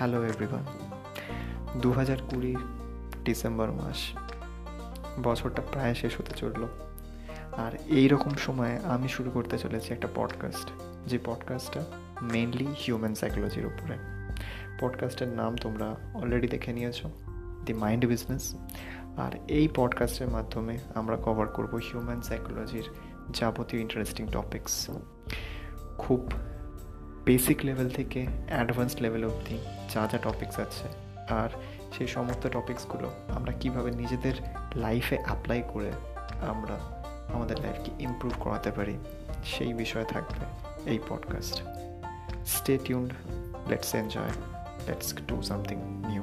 Hello everyone দু হাজার কুড়ি ডিসেম্বর মাস। বছরটা প্রায় শেষ হতে চলল। আর এই রকম সময়ে আমি শুরু করতে চলেছি একটা পডকাস্ট যে পডকাস্টটা মেনলি হিউম্যান সাইকোলজির উপরে। পডকাস্টের নাম তোমরা অলরেডি দেখে নিয়েছো দি মাইন্ড বিজনেস আর এই পডকাস্টের মাধ্যমে আমরা কভার করব হিউম্যান সাইকোলজির যাবতীয় ইন্টারেস্টিং টপিকস খুব বেসিক লেভেল থেকে অ্যাডভান্স লেভেল অবধি যা যা টপিক্স আছে। আর সেই সমস্ত টপিক্সগুলো আমরা কীভাবে নিজেদের লাইফে অ্যাপ্লাই করে আমরা আমাদের লাইফকে ইম্প্রুভ করাতে পারি, সেই বিষয়ে থাকবে এই podcast stay tuned let's enjoy let's do something new